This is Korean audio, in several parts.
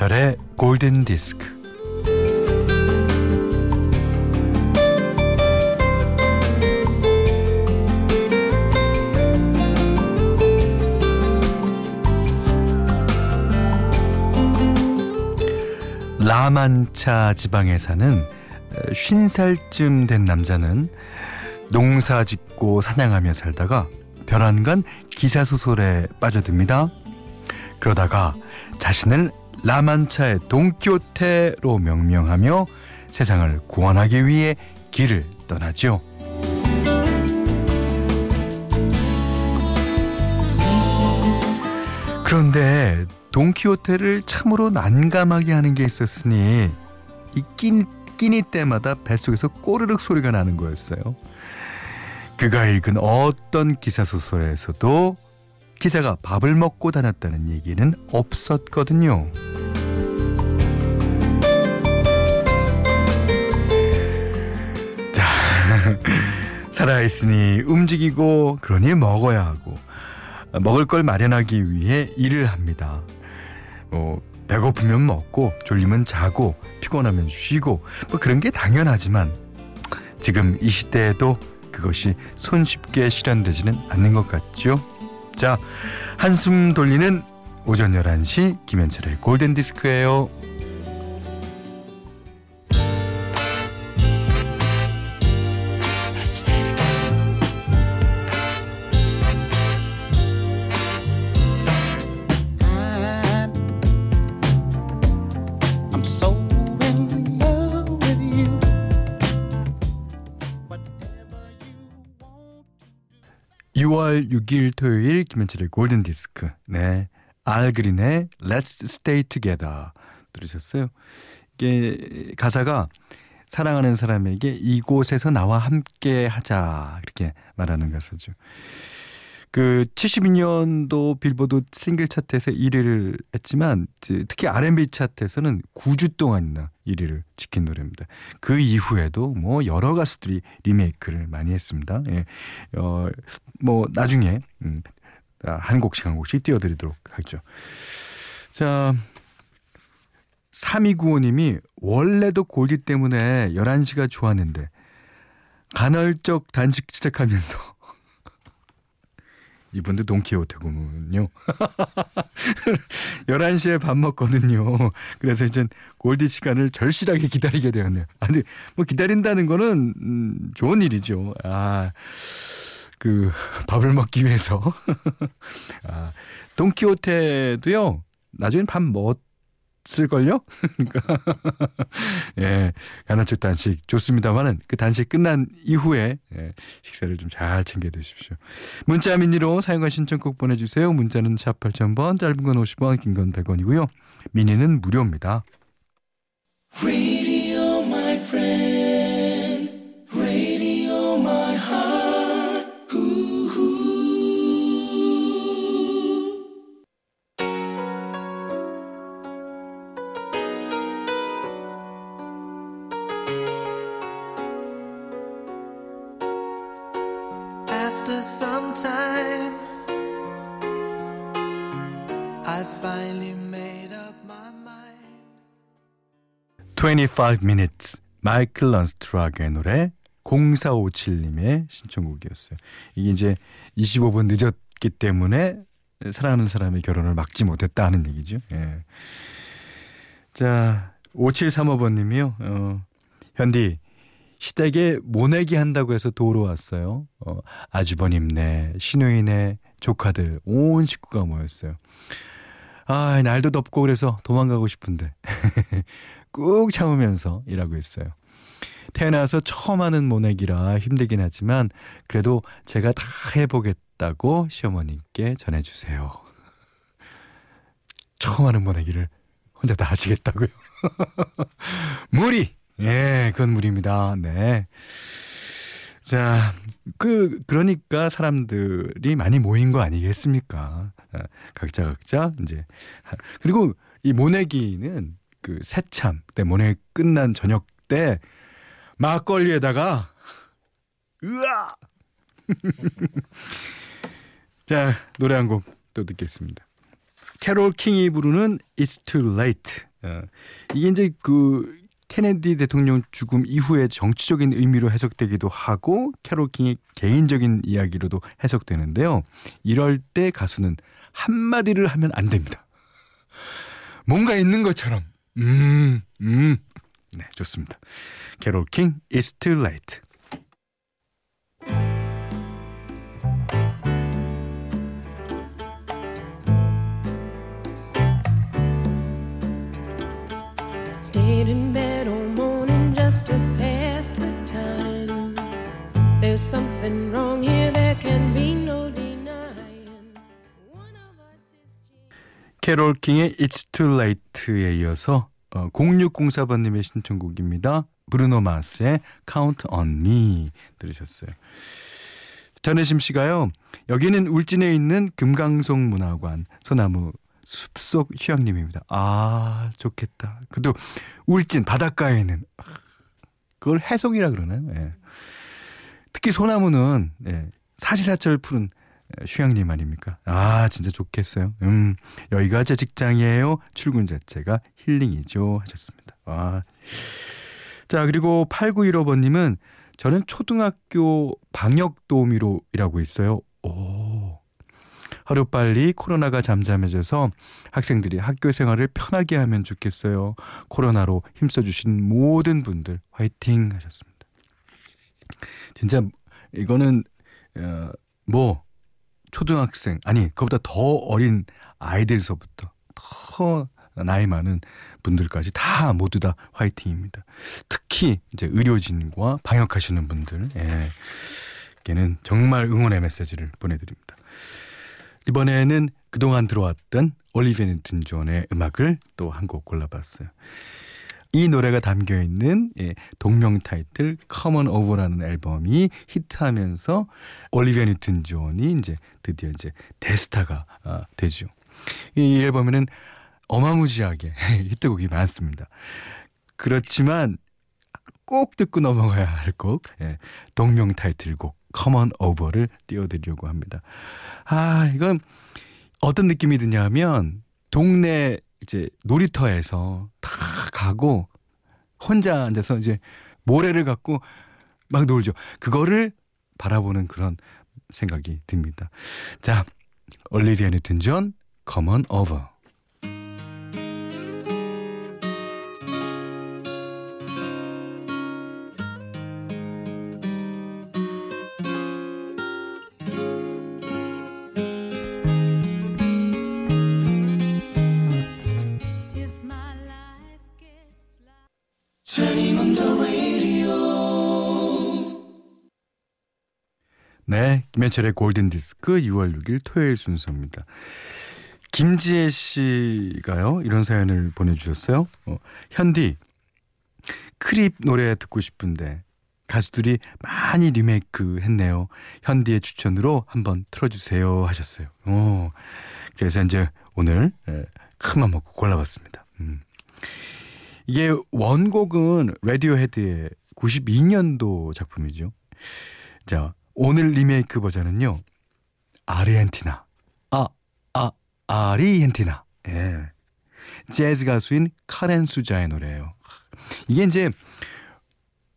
김현철의 골든 디스크. 라만차 지방에 사는 50살쯤 된 남자는 농사 짓고 사냥하며 살다가 별안간 기사 소설에 빠져듭니다. 그러다가 자신을 라만차의 동키호테로 명명하며 세상을 구원하기 위해 길을 떠나죠. 그런데 동키호테를 참으로 난감하게 하는 게 있었으니 이 끼니, 끼니 때마다 뱃속에서 꼬르륵 소리가 나는 거였어요. 그가 읽은 어떤 기사 소설에서도 기사가 밥을 먹고 다녔다는 얘기는 없었거든요. 살아있으니 움직이고 그러니 먹어야 하고 먹을 걸 마련하기 위해 일을 합니다. 뭐 배고프면 먹고 졸리면 자고 피곤하면 쉬고 뭐 그런 게 당연하지만 지금 이 시대에도 그것이 손쉽게 실현되지는 않는 것 같죠. 자, 한숨 돌리는 오전 11시 김현철의 골든 디스크예요. 6월 6일 토요일 김현철의 골든 디스크. 네. 알그린의 Let's Stay Together 들으셨어요? 이게 가사가 사랑하는 사람에게 이곳에서 나와 함께 하자 이렇게 말하는 가사죠. 그 72년도 빌보드 싱글 차트에서 1위를 했지만 특히 R&B 차트에서는 9주 동안이나 1위를 지킨 노래입니다. 그 이후에도 뭐 여러 가수들이 리메이크를 많이 했습니다. 예. 어, 뭐 나중에 음, 한 곡씩 한 곡씩 띄워드리도록 하죠. 자, 3295님이 원래도 골디 때문에 11시가 좋았는데 간헐적 단식 시작하면서 이분도 돈키호테군요. 11시에 밥 먹거든요. 그래서 이제 골디 시간을 절실하게 기다리게 되었네요. 아니, 뭐 기다린다는 거는, 음, 좋은 일이죠. 아, 그, 밥을 먹기 위해서. 아, 돈키호테도요, 나중엔 밥 먹 었을걸요? 예, 간헐적 단식 좋습니다만은 그 단식 끝난 이후에 예, 식사를 좀 잘 챙겨 드십시오. 문자 미니로 사용과 신청곡 보내주세요. 문자는 샵 8000번, 짧은 건 50원, 긴 건 100원이고요. 미니는 무료입니다. Radio, finally made up my mind. 25 minutes 마이클 런스트락의 노래 0457님의 신청곡이었어요. 이게 이제 25분 늦었기 때문에 사랑하는 사람의 결혼을 막지 못했다 하는 얘기죠. 예. 자, 5735번 님이요. 어, 현디 시댁에 모내기 한다고 해서 도로 왔어요. 어, 아주버님네, 시누이네, 조카들 온 식구가 모였어요. 아, 날도 덥고 그래서 도망가고 싶은데 꾹 참으면서 일하고 있어요. 태어나서 처음 하는 모내기라 힘들긴 하지만 그래도 제가 다 해보겠다고 시어머님께 전해주세요. 처음 하는 모내기를 혼자 다 하시겠다고요. 무리! 예, 그건 무리입니다. 네. 자, 그, 그러니까 사람들이 많이 모인 거 아니겠습니까? 아, 각자 각자, 이제. 그리고 이 모내기는 그 새참 때 모내 끝난 저녁 때 막걸리에다가 으아! 자, 노래 한 곡 또 듣겠습니다. 캐롤 킹이 부르는 It's Too Late. 어, 이게 이제 그 케네디 대통령 죽음 이후에 정치적인 의미로 해석되기도 하고 캐롤 킹의 개인적인 이야기로도 해석되는데요. 이럴 때 가수는 한마디를 하면 안 됩니다. 뭔가 있는 것처럼. 음, 음. 네, 좋습니다. 캐롤 킹, It's Too Late. Stayed in bed all morning just to pass the time. There's something wrong here, there can be no denying. One of us is. 캐롤 킹의 It's Too Late에 이어서 어, 0604번님의 신청곡입니다. 브루노 마스의 Count on Me 들으셨어요. 전혜심 씨가요. 여기는 울진에 있는 금강송 문화관 소나무 숲속 휴양림입니다. 아 좋겠다. 그래도 울진 바닷가에 있는 아, 그걸 해송이라 그러나요? 예. 특히 소나무는 예, 사시사철 푸른 휴양림 아닙니까? 아, 진짜 좋겠어요. 음, 여기가 제 직장이에요. 출근 자체가 힐링이죠. 하셨습니다. 아. 자, 그리고 8915번님은 저는 초등학교 방역 도우미로 일하고 있어요. 오. 하루빨리 코로나가 잠잠해져서 학생들이 학교 생활을 편하게 하면 좋겠어요. 코로나로 힘써주신 모든 분들 화이팅 하셨습니다. 진짜 이거는 어, 뭐 초등학생 아니 그보다 더 어린 아이들서부터 더 나이 많은 분들까지 다 모두 다 화이팅입니다. 특히 이제 의료진과 방역하시는 분들, 예, 걔는 정말 응원의 메시지를 보내드립니다. 이번에는 그동안 들어왔던 올리비아 뉴튼 존의 음악을 또 한 곡 골라봤어요. 이 노래가 담겨 있는 예, 동명 타이틀 Come On Over라는 앨범이 히트하면서 올리비아 뉴튼 존이 이제 드디어 이제 대스타가 아, 되죠. 이 앨범에는 어마무지하게 히트곡이 많습니다. 그렇지만 꼭 듣고 넘어가야 할 곡, 예, 동명 타이틀곡 Come On Over를 띄워드리려고 합니다. 아, 이건 어떤 느낌이 드냐면 동네 이제 놀이터에서 다 가고 혼자 앉아서 이제 모래를 갖고 막 놀죠. 그거를 바라보는 그런 생각이 듭니다. 자, 올리비아 뉴튼 존, Come on over. 김현철의 골든 디스크 6월 6일 토요일 순서입니다. 김지혜 씨가요 이런 사연을 보내주셨어요. 어, 현디 Creep 노래 듣고 싶은데 가수들이 많이 리메이크 했네요. 현디의 추천으로 한번 틀어주세요 하셨어요. 오, 그래서 이제 오늘 예, 큰맘 먹고 골라봤습니다. 음. 이게 원곡은 라디오헤드의 92년도 작품이죠. 자, 오늘 리메이크 버전은요. 아르헨티나. 아, 아, 아르헨티나. 예. 재즈 가수인 카렌 수자의 노래예요. 이게 이제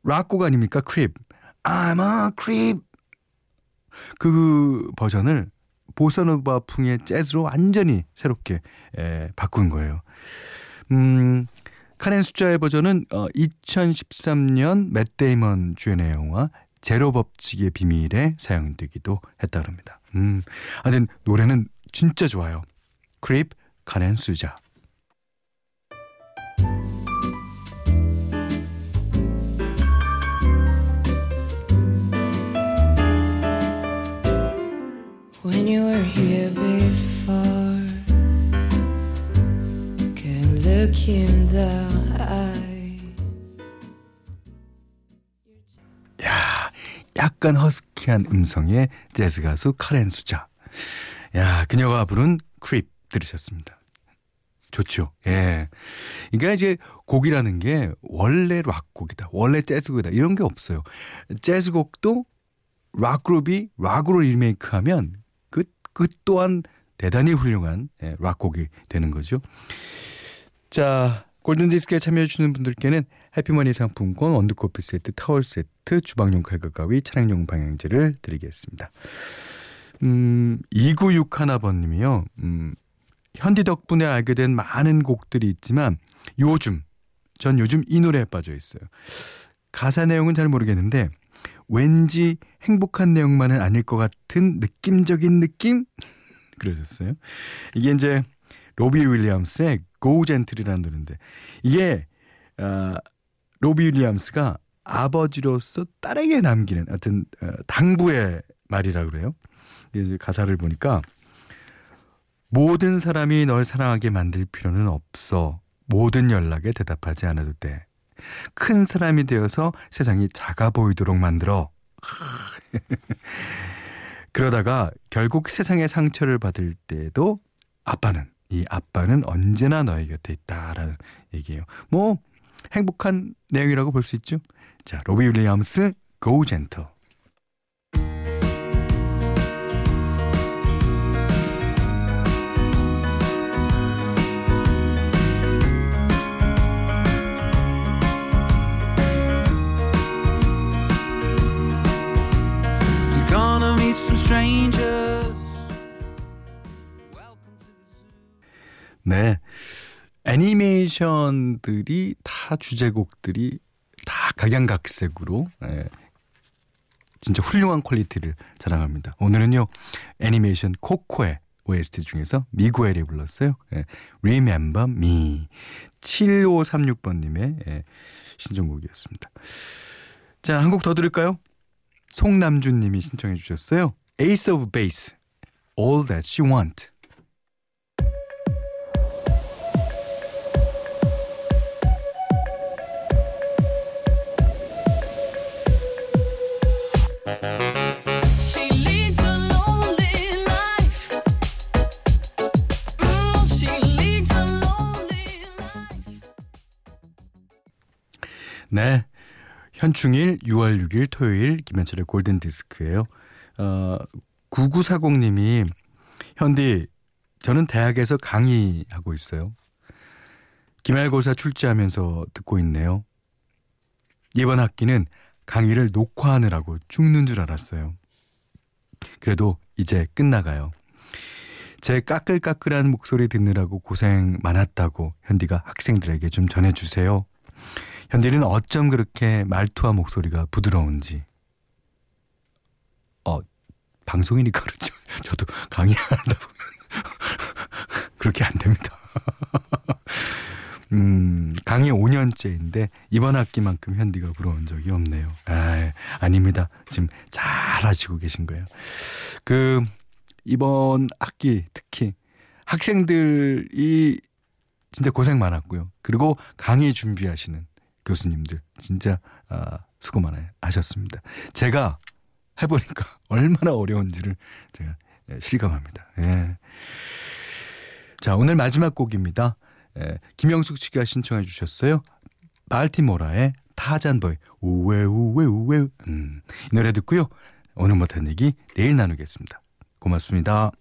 락곡 아닙니까? Creep. I'm a creep. 그 버전을 보사노바 풍의 재즈로 완전히 새롭게 에, 바꾼 거예요. 음, 카렌 수자의 버전은 어, 2013년 맷 데이먼 주연의 영화 제로 법칙의 비밀에 사용되기도 했다 그럽니다. 음, 하여튼 노래는 진짜 좋아요. Creep 카렌 수자. When 약간 허스키한 음성의 재즈 가수 카렌 수자. 야, 그녀가 부른 Creep 들으셨습니다. 좋죠. 예. 그러니까 이제 곡이라는 게 원래 락곡이다. 원래 재즈곡이다. 이런 게 없어요. 재즈곡도 락그룹이 락으로 리메이크하면 그, 그 또한 대단히 훌륭한 예, 락곡이 되는 거죠. 자, 골든디스크에 참여해주시는 분들께는 해피머니 상품권, 원두커피 세트, 타월 세트, 주방용 칼과 가위, 차량용 방향제를 드리겠습니다. 음, 2961번님이요. 음, 현디 덕분에 알게 된 많은 곡들이 있지만 요즘, 전 요즘 이 노래에 빠져 있어요. 가사 내용은 잘 모르겠는데 왠지 행복한 내용만은 아닐 것 같은 느낌적인 느낌? 그러셨어요. 이게 이제 로비 윌리엄스의 Go Gentle이라는 노래인데 이게 어, 로비 윌리엄스가 아버지로서 딸에게 남기는 하여튼 어, 당부의 말이라 그래요. 이제 가사를 보니까 모든 사람이 널 사랑하게 만들 필요는 없어. 모든 연락에 대답하지 않아도 돼. 큰 사람이 되어서 세상이 작아 보이도록 만들어. 그러다가 결국 세상의 상처를 받을 때도 아빠는 이 아빠는 언제나 너의 곁에 있다라는 얘기예요. 뭐 행복한 내용이라고 볼 수 있죠. 자, 로비 윌리엄스 Go Gentle. 네. 애니메이션들이 다 주제곡들이 다 각양각색으로 예, 진짜 훌륭한 퀄리티를 자랑합니다. 오늘은요 애니메이션 코코의 OST 중에서 미구엘이 불렀어요. 예, Remember Me 7536번님의 예, 신청곡이었습니다. 자, 한 곡 더 들을까요? 송남준님이 신청해 주셨어요. Ace of Base, All That She Want. 네. 현충일 6월 6일 토요일 김현철의 골든 디스크예요. 어 9940님이 현디 저는 대학에서 강의하고 있어요. 기말고사 출제하면서 듣고 있네요. 이번 학기는 강의를 녹화하느라고 죽는 줄 알았어요. 그래도 이제 끝나가요. 제 까끌까끌한 목소리 듣느라고 고생 많았다고 현디가 학생들에게 좀 전해주세요. 현디는 어쩜 그렇게 말투와 목소리가 부드러운지. 어, 방송이니까 그렇죠. 저도 강의하다 보면 그렇게 안 됩니다. 음, 강의 5년째인데 이번 학기만큼 현디가 부러운 적이 없네요. 아, 아닙니다. 지금 잘 하시고 계신 거예요. 그 이번 학기 특히 학생들이 진짜 고생 많았고요. 그리고 강의 준비하시는 교수님들 진짜 아, 수고 많아요. 하셨습니다. 제가 해보니까 얼마나 어려운지를 제가 예, 실감합니다. 예. 자 오늘 마지막 곡입니다. 예, 김영숙 씨가 신청해 주셨어요. 발티모라의 타잔보이 우웨 우웨 우웨 음, 이 노래 듣고요. 오늘 못한 얘기 내일 나누겠습니다. 고맙습니다.